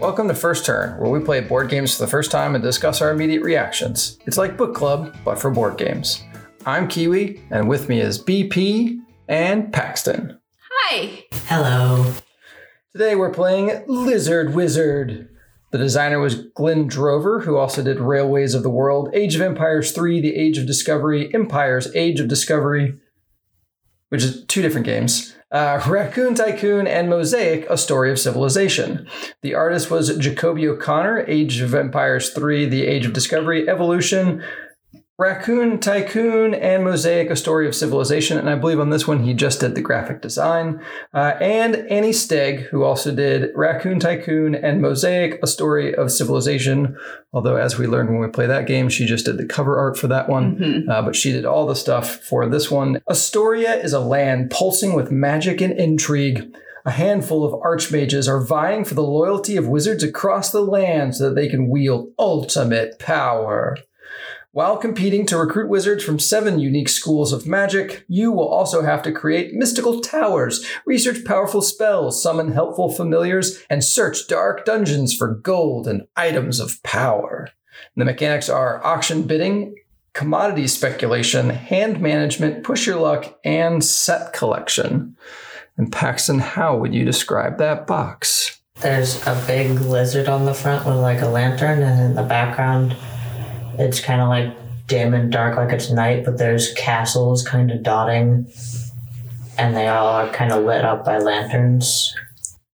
Welcome to First Turn, where we play board games for the first time and discuss our immediate reactions. It's like book club, but for board games. I'm Kiwi, and with me is BP and Paxton. Hi. Hello. Today we're playing Lizard Wizard. The designer was Glenn Drover, who also did Railways of the World, Age of Empires 3, The Age of Discovery, Empires, Age of Discovery, which is two different games. Uh, Raccoon Tycoon and Mosaic, A Story of Civilization. The artist was Jacoby O'Connor, Age of Empires 3, The Age of Discovery, Evolution, Raccoon Tycoon and Mosaic, A Story of Civilization. And I believe on this one he just did the graphic design. Uh, and Annie Stegg, who also did Raccoon Tycoon and Mosaic, A Story of Civilization. Although, as we learned when we play that game, she just did the cover art for that one. Uh, but she did all the stuff for this one. Astoria is a land pulsing with magic and intrigue. A handful of archmages are vying for the loyalty of wizards across the land so that they can wield ultimate power. While competing to recruit wizards from seven unique schools of magic, you will also have to create mystical towers, research powerful spells, summon helpful familiars, and search dark dungeons for gold and items of power. The mechanics are auction bidding, commodity speculation, hand management, push your luck, and set collection. And Paxton, how would you describe that box? There's a big lizard on the front with like a lantern, and in the background, it's kind of like dim and dark, like it's night, but there's castles kind of dotting, and they all are kind of lit up by lanterns.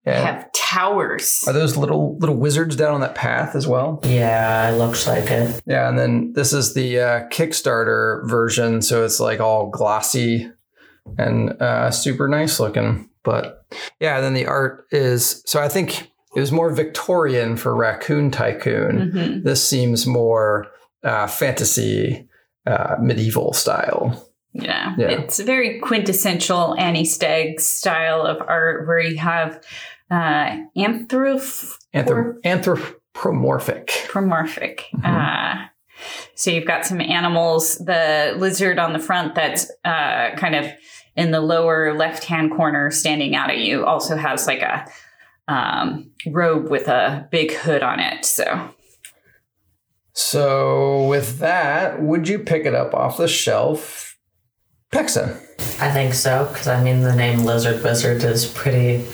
Yeah. Have towers. Are those little little wizards down on that path as well? Yeah, it looks like it. Yeah, and then this is the uh, Kickstarter version, so it's like all glossy and uh, super nice looking. But yeah, then the art is so I think it was more Victorian for Raccoon Tycoon. Mhm. This seems more uh, fantasy, uh, medieval style. Yeah. Yeah. It's a very quintessential Annie Stegg style of art where you have uh, anthrop- Anthrop- anthropomorphic. anthropomorphic. Mhm. Uh, so you've got some animals. The lizard on the front that's uh, kind of in the lower left hand corner standing out at you also has like a um, robe with a big hood on it. So So with that, would you pick it up off the shelf, Paxton? I think so, because I mean, the name Lizard Wizard is pretty,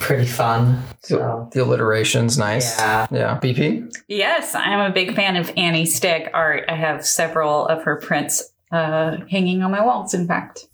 pretty fun. So, The alliteration's nice. yeah. Yeah. BP? Yes, I'm a big fan of Annie Stegg art. I have several of her prints uh, hanging on my walls, in fact.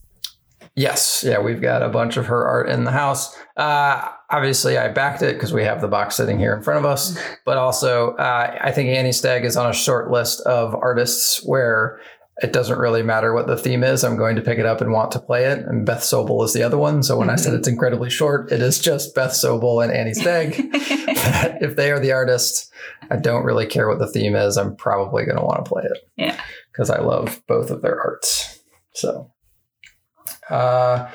Yes, yeah, we've got a bunch of her art in the house. Uh, obviously, I backed it because we have the box sitting here in front of us. But also, uh, I think Annie Stegg is on a short list of artists where it doesn't really matter what the theme is. I'm going to pick it up and want to play it. And Beth Sobel is the other one. So when I said it's incredibly short, it is just Beth Sobel and Annie Stegg. if they are the artist, I don't really care what the theme is. I'm probably going to want to play it. Yeah. Because I love both of their arts. So, uh,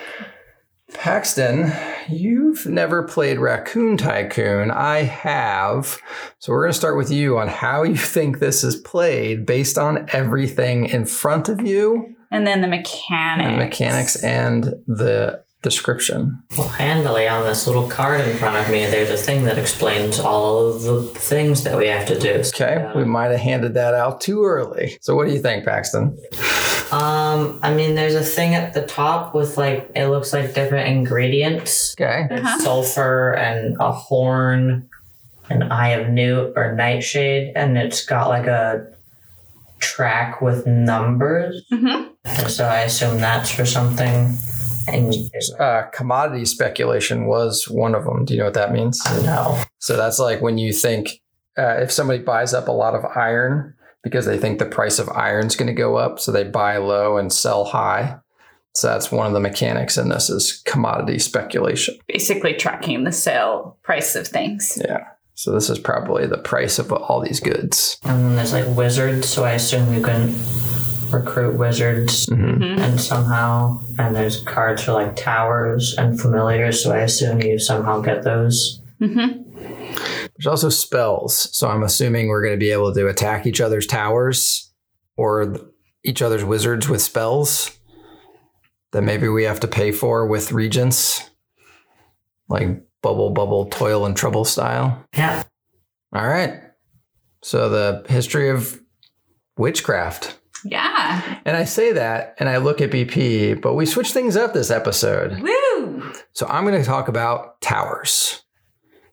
Paxton, you've never played Raccoon Tycoon. I have. So we're going to start with you on how you think this is played based on everything in front of you and then the mechanics. and mechanics and the description. Well, handily on this little card in front of me, there's a thing that explains all of the things that we have to do. Okay, yeah. we might have handed that out too early. So what do you think, Paxton? Um, I mean, there's a thing at the top with like it looks like different ingredients. Okay. Uh-huh. Sulfur and a horn, an eye of newt or nightshade, and it's got like a track with numbers. hmm And so I assume that's for something. And Uh, commodity speculation was one of them. Do you know what that means? I. So that's like when you think uh, if somebody buys up a lot of iron because they think the price of iron's going to go up, so they buy low and sell high. So that's one of the mechanics in this is commodity speculation. Basically, tracking the sale price of things. Yeah. So this is probably the price of all these goods. And then there's like wizards, so I assume you can recruit wizards Mhm. Mhm. and somehow and there's cards for like towers and familiars, so I assume you somehow get those. hmm There's also spells. So I'm assuming we're going to be able to attack each other's towers or each other's wizards with spells that maybe we have to pay for with regents. Like bubble, bubble, toil and trouble style. Yeah. All right. So the history of witchcraft. Yeah. And I say that and I look at BP, but we switch things up this episode. Woo! So I'm going to talk about towers.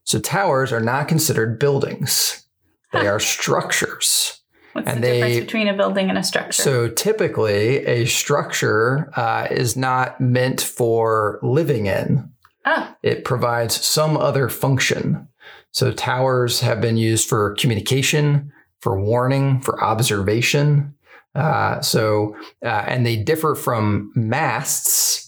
So towers are not considered buildings. They are structures. What's And the difference between a building and a structure? So typically, a structure uh, is not meant for living in. oh, It provides some other function. So towers have been used for communication, for warning, for observation. Uh, so, uh, and they differ from masts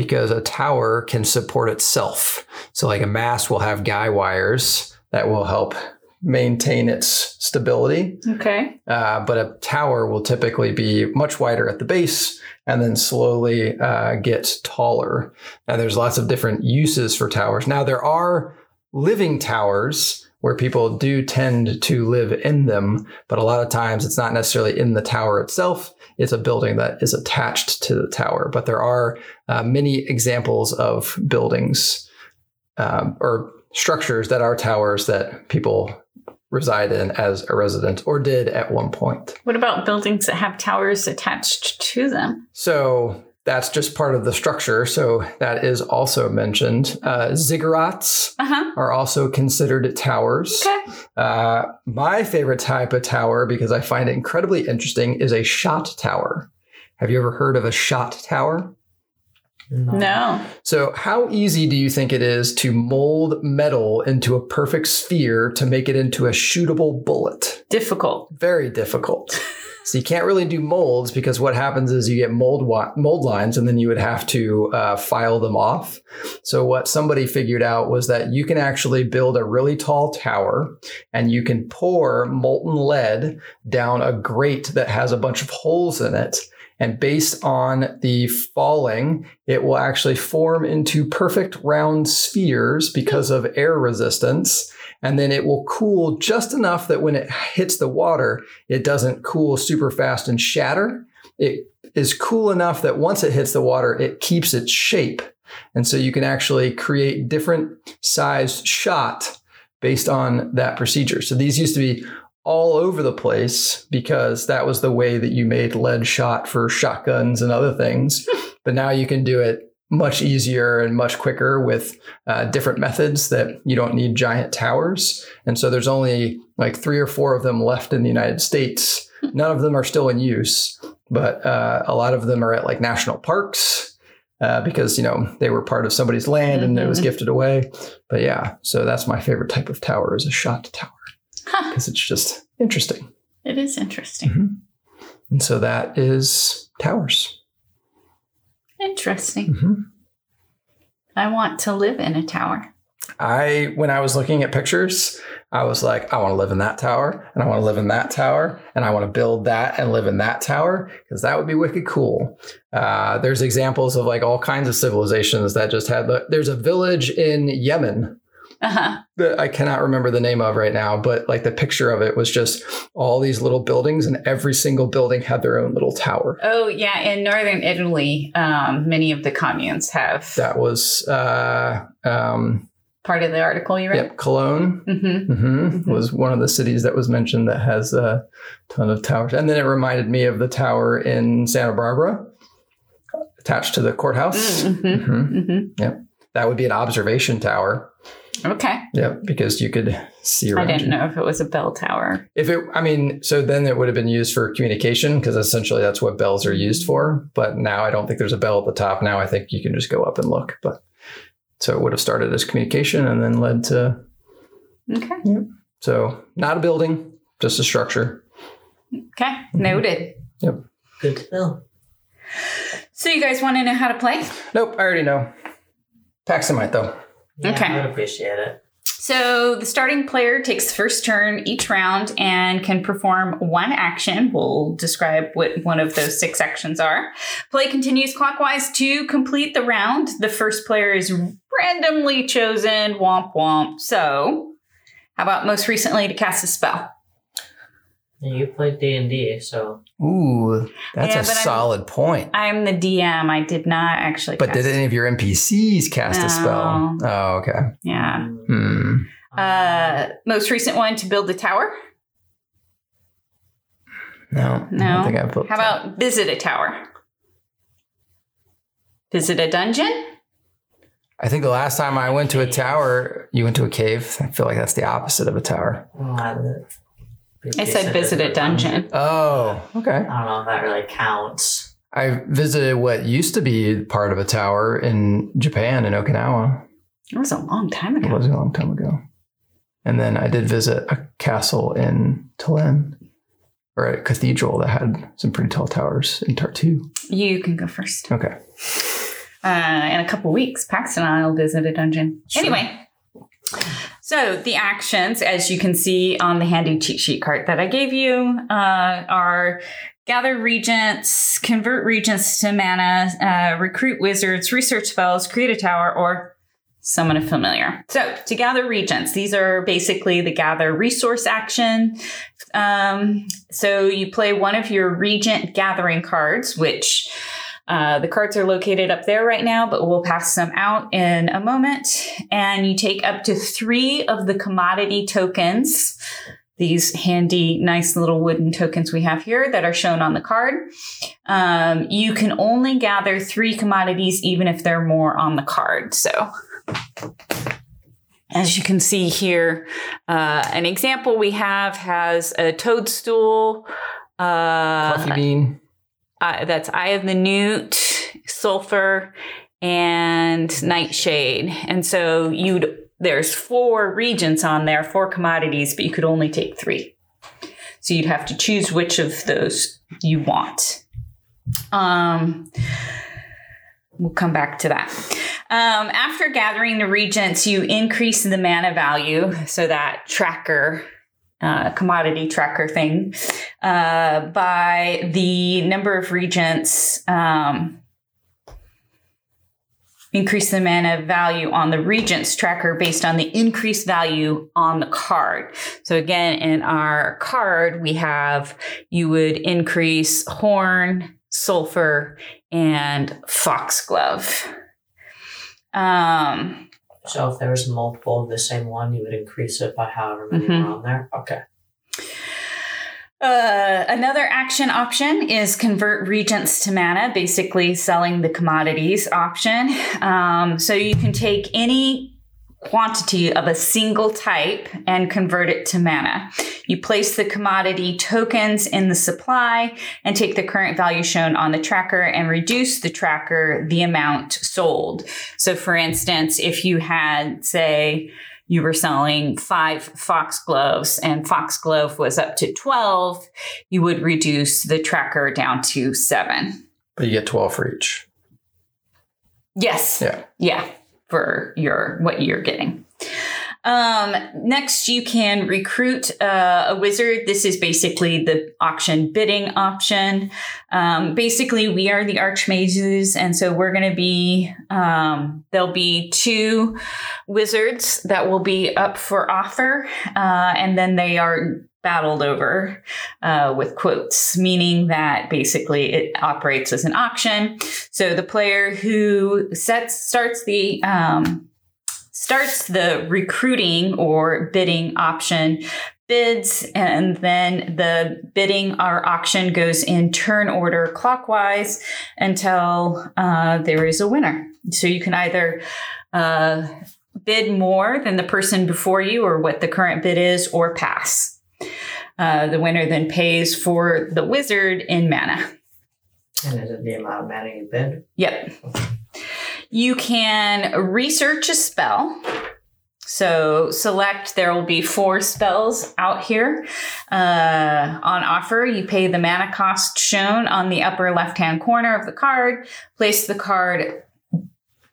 because a tower can support itself. So, like a mast will have guy wires that will help maintain its stability. okay. Uh, but a tower will typically be much wider at the base and then slowly uh, get taller. Now, there's lots of different uses for towers. Now, there are living towers where people do tend to live in them, but a lot of times it's not necessarily in the tower itself. It's a building that is attached to the tower. But there are uh, many examples of buildings um, or structures that are towers that people reside in as a resident or did at one point. What about buildings that have towers attached to them? So that's just part of the structure. So that is also mentioned. Uh, ziggurats Uh huh. are also considered towers. Okay. Uh, my favorite type of tower, because I find it incredibly interesting, is a shot tower. Have you ever heard of a shot tower? No. So, how easy do you think it is to mold metal into a perfect sphere to make it into a shootable bullet? Difficult. Very difficult. so, you can't really do molds because what happens is you get mold wa- mold lines and then you would have to uh, file them off. So, what somebody figured out was that you can actually build a really tall tower and you can pour molten lead down a grate that has a bunch of holes in it. And based on the falling, it will actually form into perfect round spheres because of air resistance. And then it will cool just enough that when it hits the water, it doesn't cool super fast and shatter. It is cool enough that once it hits the water, it keeps its shape. And so you can actually create different sized shot based on that procedure. So these used to be all over the place because that was the way that you made lead shot for shotguns and other things. but now you can do it much easier and much quicker with uh, different methods that you don't need giant towers. And so there's only like three or four of them left in the United States. None of them are still in use, but uh, a lot of them are at like national parks. Uh, because you know they were part of somebody's land and it was Mhm. gifted away, but yeah, so that's my favorite type of tower is a shot tower Huh. because it's just interesting. It is interesting. Mhm. And so that is towers. Interesting. Mhm. I want to live in a tower. I, when I was looking at pictures, I was like, I want to live in that tower and I want to live in that tower and I want to build that and live in that tower because that would be wicked cool. Uh, there's examples of like all kinds of civilizations that just had, the, there's a village in Yemen Uh huh. that I cannot remember the name of right now, but like the picture of it was just all these little buildings and every single building had their own little tower. Oh yeah, in northern Italy, um, many of the communes have That was, uh, um, part of the article you read. yep, Cologne. Mm-hmm. hmm Mhm. was one of the cities that was mentioned that has a ton of towers. And then it reminded me of the tower in Santa Barbara attached to the courthouse. Mm-hmm. hmm Mm-hmm. That would be an observation tower. Okay. Yep, because you could see I didn't you. know if it was a bell tower. If it, I mean, so then it would have been used for communication because essentially that's what bells are used for. But now I don't think there's a bell at the top. Now I think you can just go up and look. But so it would have started as communication and then led to, Okay. so not a building, just a structure. Okay. Mm-hmm. Noted. Yep. Good to know. So you guys want to know how to play? Nope, I already know. Paxamite though. Yeah, Okay. I would appreciate it. So the starting player takes the first turn each round and can perform one action. We'll describe what one of those six actions are. Play continues clockwise to complete the round. The first player is randomly chosen. Womp womp. So, how about most recently to cast a spell? You played D and D, so Ooh, that's Yeah, a but I'm- solid point. I'm the DM. I did not actually. But cast- did any of your NPCs cast a spell? Oh, okay. Yeah. Hmm. Uh, most recent one to build a tower. No, I No. don't think I've built. How about visit a tower? Visit a dungeon? I think the last time I went to a tower, you went to a cave. I feel like that's the opposite of a tower. Well, I, I said visit a dungeon. Oh, okay. I don't know if that really counts. I visited what used to be part of a tower in Japan in Okinawa. It was a long time ago. It was a long time ago. And then I did visit a castle in Tallinn or a cathedral that had some pretty tall towers in Tartu. You can go first. Okay. Uh, in a couple weeks, Paxton and I will visit a dungeon. Sure. Anyway, so the actions, as you can see on the handy cheat sheet card that I gave you, uh, are gather regents, convert regents to mana, uh, recruit wizards, research spells, create a tower, or summon a familiar. So to gather regents, these are basically the gather resource action. Um, so you play one of your regent gathering cards, which uh, the cards are located up there right now, but we'll pass some out in a moment. And you take up to three of the commodity tokens, these handy, nice little wooden tokens we have here that are shown on the card. Um, you can only gather three commodities, even if there are more on the card. So, as you can see here, uh, an example we have has a toadstool. Uh, Fluffy bean. Uh, that's Eye of the Newt, Sulfur, and Nightshade. And so you'd there's four regions on there, four commodities, but you could only take three. So you'd have to choose which of those you want. Um, we'll come back to that. Um, after gathering the regents, you increase the mana value, so that tracker, uh, commodity tracker thing, uh, by the number of regents. Um, increase the amount of value on the regents tracker based on the increased value on the card. So again, in our card, we have you would increase horn, sulfur, and foxglove. Um, So if there's multiple of the same one, you would increase it by however many Mhm. were on there. Okay. Uh, another action option is convert regents to mana, basically selling the commodities option. Um, so you can take any quantity of a single type and convert it to mana. You place the commodity tokens in the supply and take the current value shown on the tracker and reduce the tracker the amount sold. So, for instance, if you had, say, you were selling five foxgloves and foxglove was up to 12, you would reduce the tracker down to seven. But you get 12 for each. Yes. Yeah. Yeah. For your what you're getting. Um, next, you can recruit uh, a wizard. This is basically the auction bidding option. Um, basically, we are the archmages, and so we're going to be um, there'll be two wizards that will be up for offer, uh, and then they are battled over uh, with quotes, meaning that basically it operates as an auction. So the player who sets starts the um, starts the recruiting or bidding option bids and then the bidding or auction goes in turn order clockwise until uh, there is a winner so you can either uh, bid more than the person before you or what the current bid is or pass uh, the winner then pays for the wizard in mana And is it the amount of mana you bid? Yep. You can research a spell. So select, there will be four spells out here uh, on offer. You pay the mana cost shown on the upper left hand corner of the card. Place the card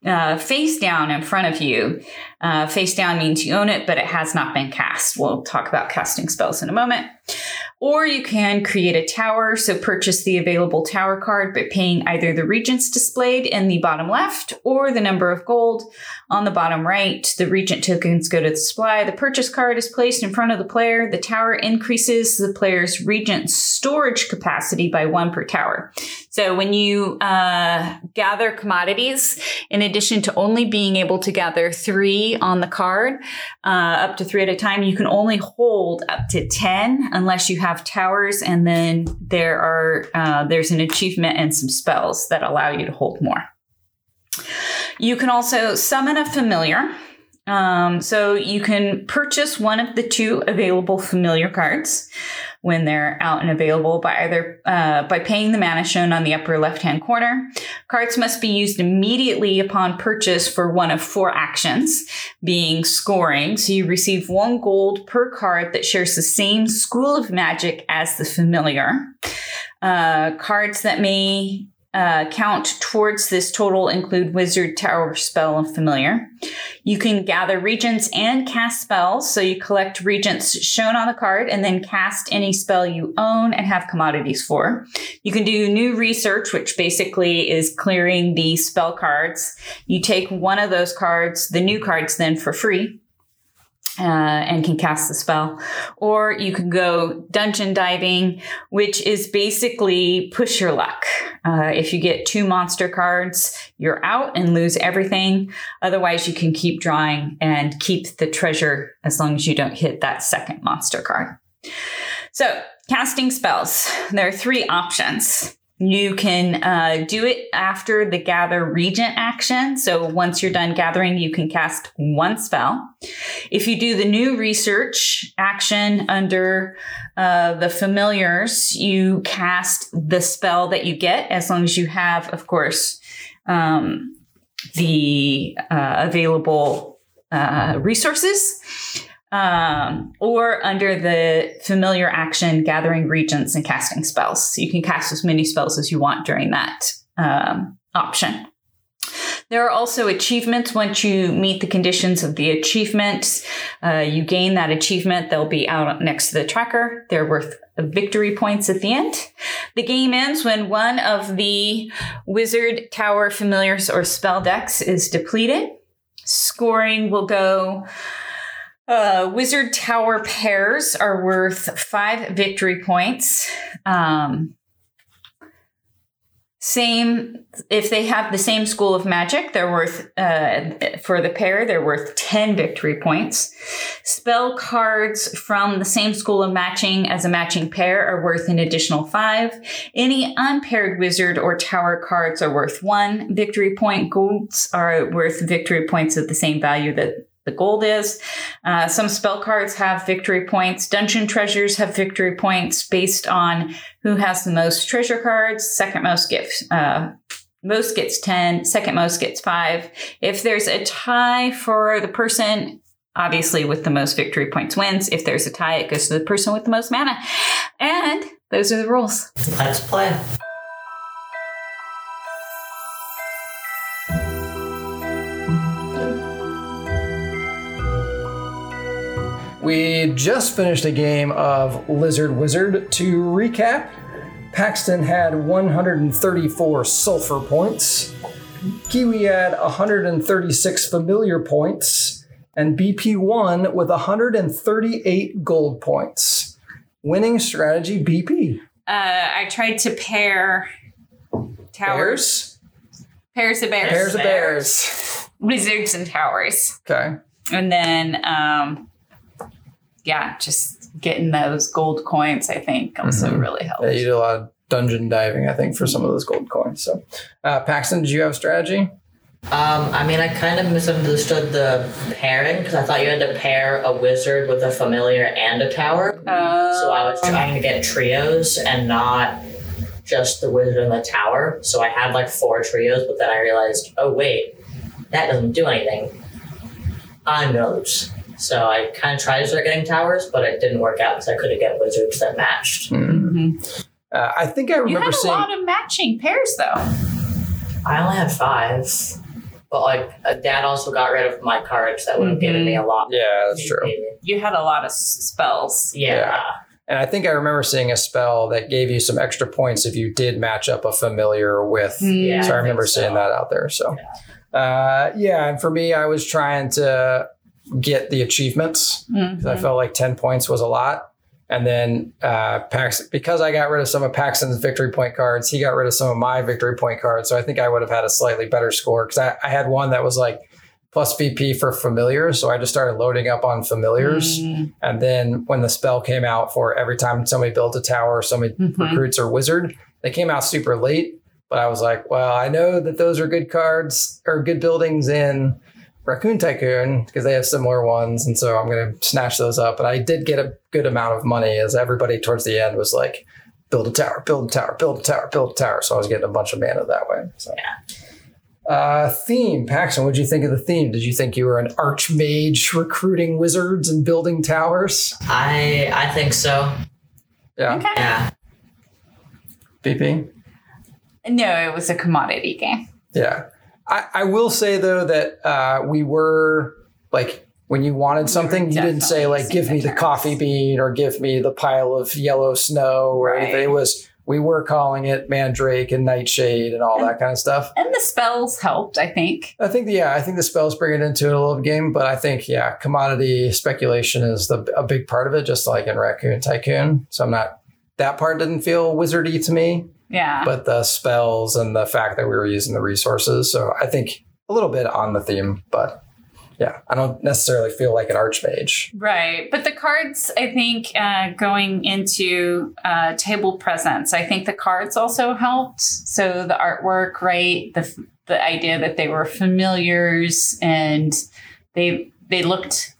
uh, face down in front of you. Uh, face down means you own it, but it has not been cast. We'll talk about casting spells in a moment. Or you can create a tower. So purchase the available tower card by paying either the regents displayed in the bottom left or the number of gold on the bottom right. The regent tokens go to the supply. The purchase card is placed in front of the player. The tower increases the player's regent storage capacity by one per tower. So when you uh, gather commodities, in addition to only being able to gather three on the card, uh, up to three at a time, you can only hold up to 10 unless you have towers. And then there are, uh, there's an achievement and some spells that allow you to hold more. You can also summon a familiar. Um, so you can purchase one of the two available familiar cards when they're out and available by either uh, by paying the mana shown on the upper left hand corner. Cards must be used immediately upon purchase for one of four actions, being scoring. So you receive one gold per card that shares the same school of magic as the familiar. Uh, cards that may uh, count towards this total include wizard, tower, spell, and familiar. You can gather regents and cast spells. So you collect regents shown on the card and then cast any spell you own and have commodities for. You can do new research, which basically is clearing the spell cards. You take one of those cards, the new cards, then for free uh, and can cast the spell. Or you can go dungeon diving, which is basically push your luck. Uh, if you get two monster cards, you're out and lose everything. Otherwise, you can keep drawing and keep the treasure as long as you don't hit that second monster card. So, casting spells. There are three options. You can uh, do it after the gather regent action. So once you're done gathering, you can cast one spell. If you do the new research action under uh, the familiars, you cast the spell that you get, as long as you have, of course, um, the uh, available uh, resources um, or under the familiar action, gathering regents and casting spells. So you can cast as many spells as you want during that um, option. There are also achievements once you meet the conditions of the achievements, Uh, you gain that achievement, they'll be out next to the tracker. They're worth victory points at the end. The game ends when one of the wizard, tower, familiars, or spell decks is depleted. Scoring will go uh, Wizard Tower pairs are worth five victory points. Um, same, if they have the same school of magic, they're worth, uh, for the pair, they're worth 10 victory points. Spell cards from the same school of matching as a matching pair are worth an additional five. Any unpaired wizard or tower cards are worth one victory point. Golds are worth victory points of the same value that the gold is. Uh, some spell cards have victory points. Dungeon treasures have victory points based on who has the most treasure cards. Second most gets uh, most gets 10, second most gets 5. If there's a tie for the person obviously with the most victory points wins. If there's a tie, it goes to the person with the most mana. And those are the rules. Let's play. We just finished a game of Lizard Wizard. To recap, Paxton had 134 sulfur points, Kiwi had 136 familiar points, and BP won with 138 gold points. Winning strategy BP. Uh, I tried to pair towers, Bears? pairs of bears, Pairs of bears. wizards and towers, Okay. and then um, yeah, just getting those gold coins. I think also Mhm. really helped. Yeah, you did a lot of dungeon diving, I think, for some of those gold coins. So, uh, Paxton, did you have a strategy? Um, I mean, I kind of misunderstood the pairing because I thought you had to pair a wizard with a familiar and a tower. So I was trying to get trios and not just the wizard and the tower. So I had like four trios, but then I realized, oh wait, that doesn't do anything. I'm gonna lose. So I kind of tried to start getting towers, but it didn't work out because I couldn't get wizards that matched. Mhm. Uh, I think I You remember had a seeing. lot of matching pairs though. I only had five, but like uh, Dad also got rid of my cards that would have given me a lot. yeah, that's true. You had a lot of s- spells. Yeah. And I think I remember seeing a spell that gave you some extra points if you did match up a familiar with. Yeah, so I I remember so. seeing that out there. So, uh, yeah. And for me, I was trying to get the achievements because I felt like 10 points was a lot. And then uh, Pax, because I got rid of some of Paxton's victory point cards, he got rid of some of my victory point cards. So I think I would have had a slightly better score because I, I had one that was like plus VP for familiars. So I just started loading up on familiars. Mm, And then when the spell came out for every time somebody builds a tower, somebody Mhm. recruits or wizard, they came out super late. But I was like, well, I know that those are good cards or good buildings in Raccoon Tycoon because they have similar ones. And so I'm going to snatch those up. And I did get a good amount of money as everybody towards the end was like, build a tower, build a tower, build a tower, build a tower. So I was getting a bunch of mana that way. So. Yeah. Uh, theme, Paxton, what did you think of the theme? Did you think you were an archmage recruiting wizards and building towers? I I think so. Yeah. Okay. Yeah. BP? No, it was a commodity game. Yeah. I, I will say though that uh, we were like when you wanted something, you didn't say like give me the terms. coffee bean or give me the pile of yellow snow or Right. anything. It was we were calling it Mandrake and Nightshade and all that kind of stuff. And the spells helped, I think. I think yeah, I think the spells bring it into a little game, but I think yeah, commodity speculation is the a big part of it, just like in Raccoon Tycoon. So I'm not that part didn't feel wizardy to me. Yeah. but the spells and the fact that we were using the resources. So I think a little bit on the theme, but yeah, I don't necessarily feel like an archmage. Right. But the cards, I think, uh, going into uh, table presence, I think the cards also helped. So the artwork, right? The, the idea that they were familiars and they they looked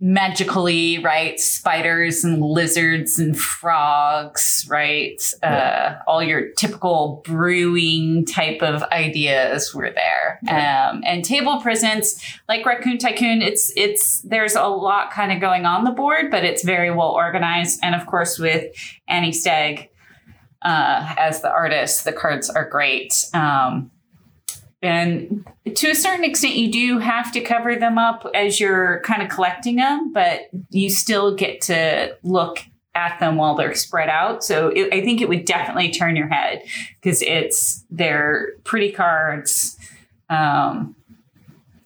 magically right? Spiders and lizards and frogs right? Uh, all your typical brewing type of ideas were there. Um, and table presence like raccoon tycoon it's it's there's a lot kind of going on the board but it's very well organized. And of course with annie stegg uh, as the artist the cards are great. Um, and to a certain extent you do have to cover them up as you're kind of collecting them but you still get to look at them while they're spread out. So it, i think it would definitely turn your head because it's they're pretty cards um,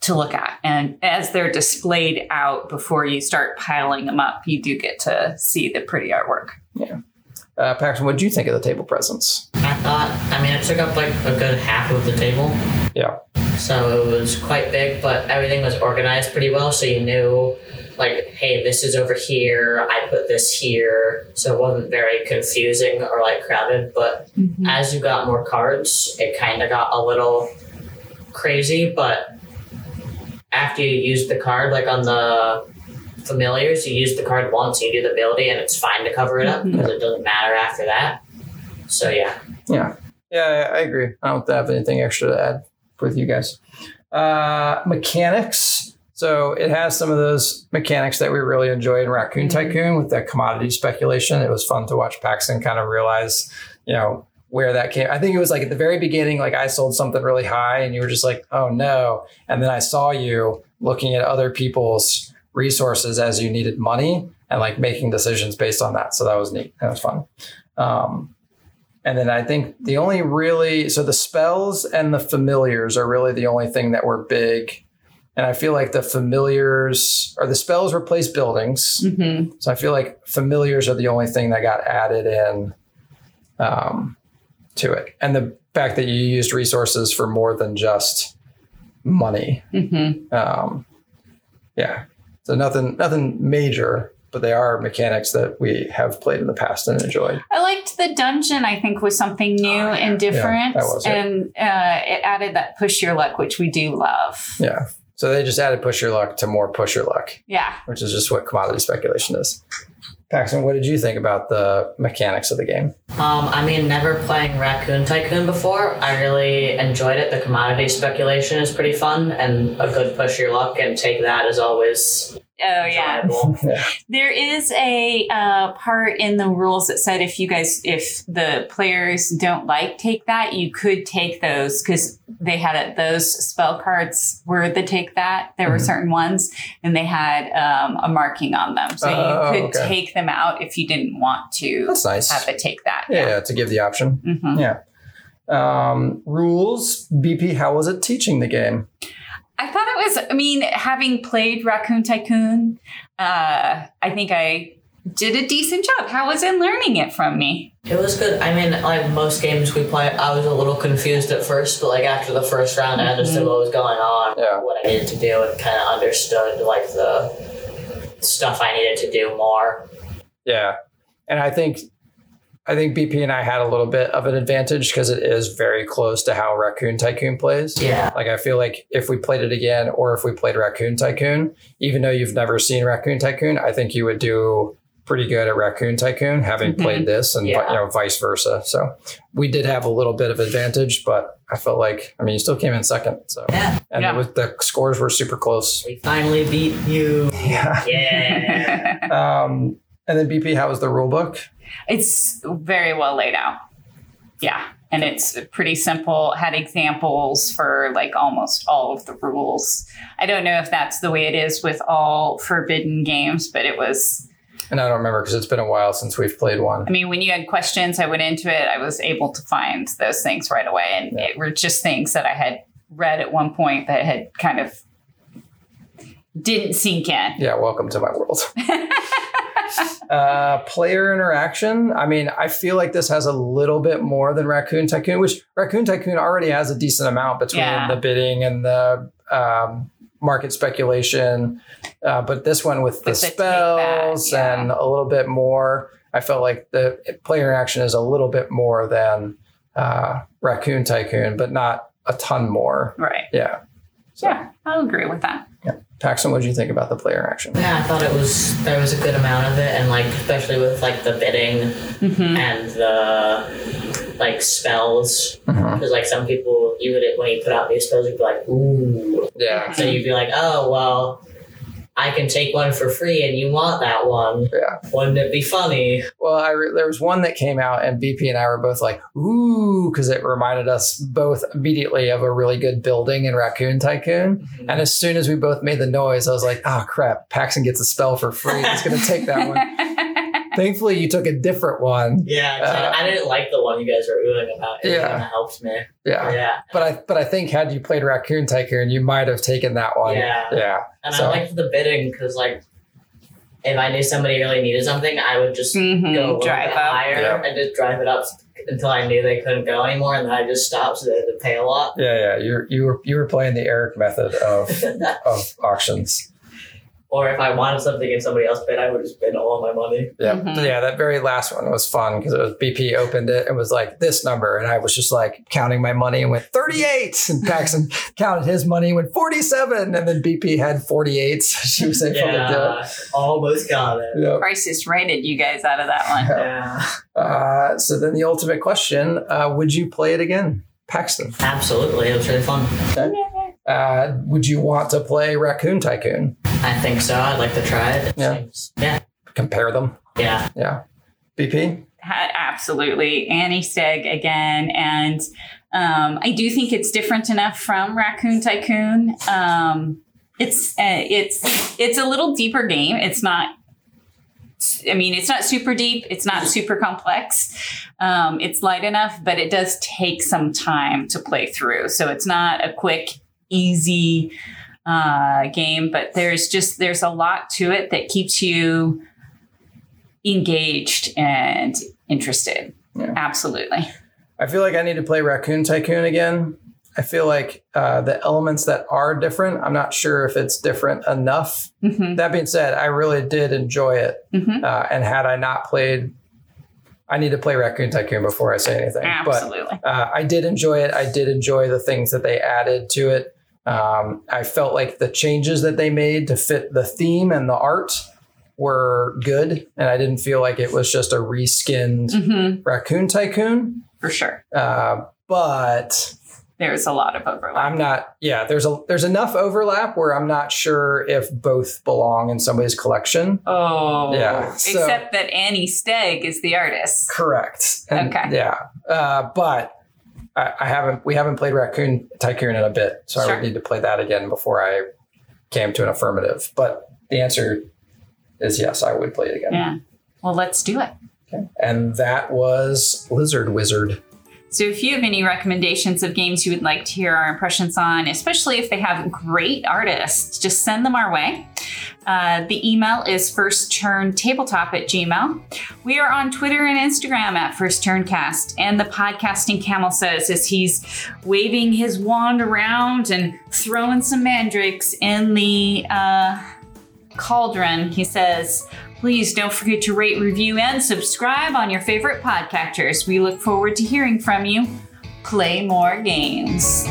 to look at. And as they're displayed out before you start piling them up you do get to see the pretty artwork Uh, Paxton, what did you think of the table presence? I thought. I mean, it took up like a good half of the table, Yeah, so it was quite big. But everything was organized pretty well, so you knew, like, hey, this is over here. I put this here, so it wasn't very confusing or like crowded. But as you got more cards, it kind of got a little crazy. But after you used the card, like on the familiars, you use the card once, you do the ability, and it's fine to cover it up Mhm. because it doesn't matter after that. So yeah, yeah, yeah. I agree. I don't have anything extra to add with you guys. Uh, mechanics. So it has some of those mechanics that we really enjoy in Raccoon Mhm. Tycoon with that commodity speculation. It was fun to watch Paxton kind of realize, you know, where that came. I think it was like at the very beginning, like I sold something really high and you were just like, oh no. And then I saw you looking at other people's resources as you needed money and like making decisions based on that. So that was neat. That was fun. Um, and then I think the only really, so the spells and the familiars are really the only thing that were big. And I feel like the familiars or the spells replace buildings. mm-hmm. So I feel like familiars are the only thing that got added in um, to it. And the fact that you used resources for more than just money. Mm-hmm. Um, yeah. So nothing, nothing major, but they are mechanics that we have played in the past and enjoyed. I liked the dungeon. I think was something new and different, Yeah, that was and uh, it added that push your luck, which we do love. Yeah. So they just added push your luck to more push your luck, Yeah, which is just what commodity speculation is. Paxton, what did you think about the mechanics of the game? Um, I mean, never playing Raccoon Tycoon before. I really enjoyed it. The commodity speculation is pretty fun, and a good push your luck and take that is always Oh yeah. enjoyable. There is a uh, part in the rules that said if you guys, if the players don't like take that, you could take those because they had it. Those spell cards were the take that. There were Mhm. certain ones, and they had um, a marking on them, so Oh, you could okay. take them out if you didn't want to That's nice. have the take that. Yeah, yeah, to give the option. hmm Yeah. Um, rules. BP, how was it teaching the game? I it was. I mean, having played Raccoon Tycoon, uh, I think I did a decent job. How was it learning it from me? It was good. I mean, like most games we play, I was a little confused at first, but like after the first round, I understood what was going on, Yeah. what I needed to do, and kind of understood like the stuff I needed to do more. Yeah. And I think I think BP and I had a little bit of an advantage because it is very close to how Raccoon Tycoon plays. Yeah. Like I feel like if we played it again or if we played Raccoon Tycoon, even though you've never seen Raccoon Tycoon, I think you would do pretty good at Raccoon Tycoon having Mhm. played this and Yeah. you know vice versa. So we did have a little bit of advantage, but I felt like I mean you still came in second. So Yeah. and Yeah. was, the scores were super close. We finally beat you. Yeah. Yeah. Um and then BP, how was the rule book? It's very well laid out. Yeah. And it's pretty simple, had examples for like almost all of the rules. I don't know if that's the way it is with all forbidden games, but it was, And I don't remember because it's been a while since we've played one. I mean, when you had questions, I went into it, I was able to find those things right away. And Yeah. it were just things that I had read at one point that had kind of didn't sink in. Yeah, welcome to my world. uh, player interaction. I mean, I feel like this has a little bit more than Raccoon Tycoon, which Raccoon Tycoon already has a decent amount between Yeah. the bidding and the um, market speculation. Uh, but this one with the With the take spells yeah. and a little bit more, I felt like the player interaction is a little bit more than uh, Raccoon Tycoon, but not a ton more. Right. Yeah. So, Yeah, I'll agree with that. Paxton, what did you think about the player action? yeah, I thought it was there was a good amount of it, and like especially with like the bidding hmm and the like spells, because like some people you would when you put out these spells, you'd be like, ooh. Yeah. So you'd be like, oh well, I can take one for free, and you want that one. Yeah. Wouldn't it be funny? Well, I re- there was one that came out, and BP and I were both like, "Ooh," because it reminded us both immediately of a really good building in Raccoon Tycoon. Mm-hmm. And as soon as we both made the noise, I was like, "Oh crap! Paxton gets a spell for free. He's going to take that one." Thankfully, you took a different one. Yeah, Uh, I didn't like the one you guys were oohing about. It Yeah. kind of helped me. Yeah, Yeah, but I but I think had you played Raccoon Tycoon, you might have taken that one. Yeah. yeah, and So- I liked the bidding because like. If I knew somebody really needed something, I would just Mhm, go drive bit up. higher Yeah. and just drive it up until I knew they couldn't go anymore, and then I just stopped so they had to pay a lot. yeah, yeah. You you were you were playing the Eric method of of auctions. Or if I wanted something and somebody else bid, I would just bid all my money. Yeah, Mhm. yeah. That very last one was fun because it was BP opened it and was like this number, and I was just like counting my money and went thirty eight, and Paxton counted his money and went forty seven, and then BP had forty eight. So she was able to Yeah, almost got it. do it. Yep. Crisis rated you guys out of that one. Yeah, Uh, so then the ultimate question: uh, Would you play it again, Paxton? absolutely. It was really fun. Uh, would you want to play Raccoon Tycoon? I think so. I'd like to try it. It Yeah. seems- yeah, Compare them. yeah. Yeah. BP. Absolutely. Annie Stegg again. And um, I do think it's different enough from Raccoon Tycoon. Um, it's uh, it's it's a little deeper game. It's not. I mean, it's not super deep. It's not super complex. Um, it's light enough, but it does take some time to play through. So it's not a quick, easy uh, game. But there's just there's a lot to it that keeps you engaged and interested. Yeah. Absolutely. I feel like I need to play Raccoon Tycoon again. I feel like uh, the elements that are different, I'm not sure if it's different enough. hmm That being said, I really did enjoy it. hmm Uh, and had I not played, I need to play Raccoon Tycoon before I say anything. Absolutely. But uh, I did enjoy it. I did enjoy the things that they added to it. Um, I felt like the changes that they made to fit the theme and the art were good. And I didn't feel like it was just a reskinned hmm Raccoon Tycoon. For sure. Uh, but there's a lot of overlap. I'm not. Yeah, there's a there's enough overlap where I'm not sure if both belong in somebody's collection. Oh, Yeah, so- Except that Annie Stegg is the artist. Correct. And, Okay. Yeah, uh, but I, I haven't. We haven't played Raccoon Tycoon in a bit, so I would need to play that again before I came to an affirmative. But the answer is yes. I would play it again. Yeah. Well, let's do it. Okay. And that was Lizard Wizard. So, if you have any recommendations of games you would like to hear our impressions on, especially if they have great artists, just send them our way. Uh, the email is firstturntabletop at gmail. We are on Twitter and Instagram at firstturncast. And the podcasting camel says as he's waving his wand around and throwing some mandrakes in the uh, cauldron, he says, Please don't forget to rate, review, and subscribe on your favorite podcatchers. We look forward to hearing from you. Play more games.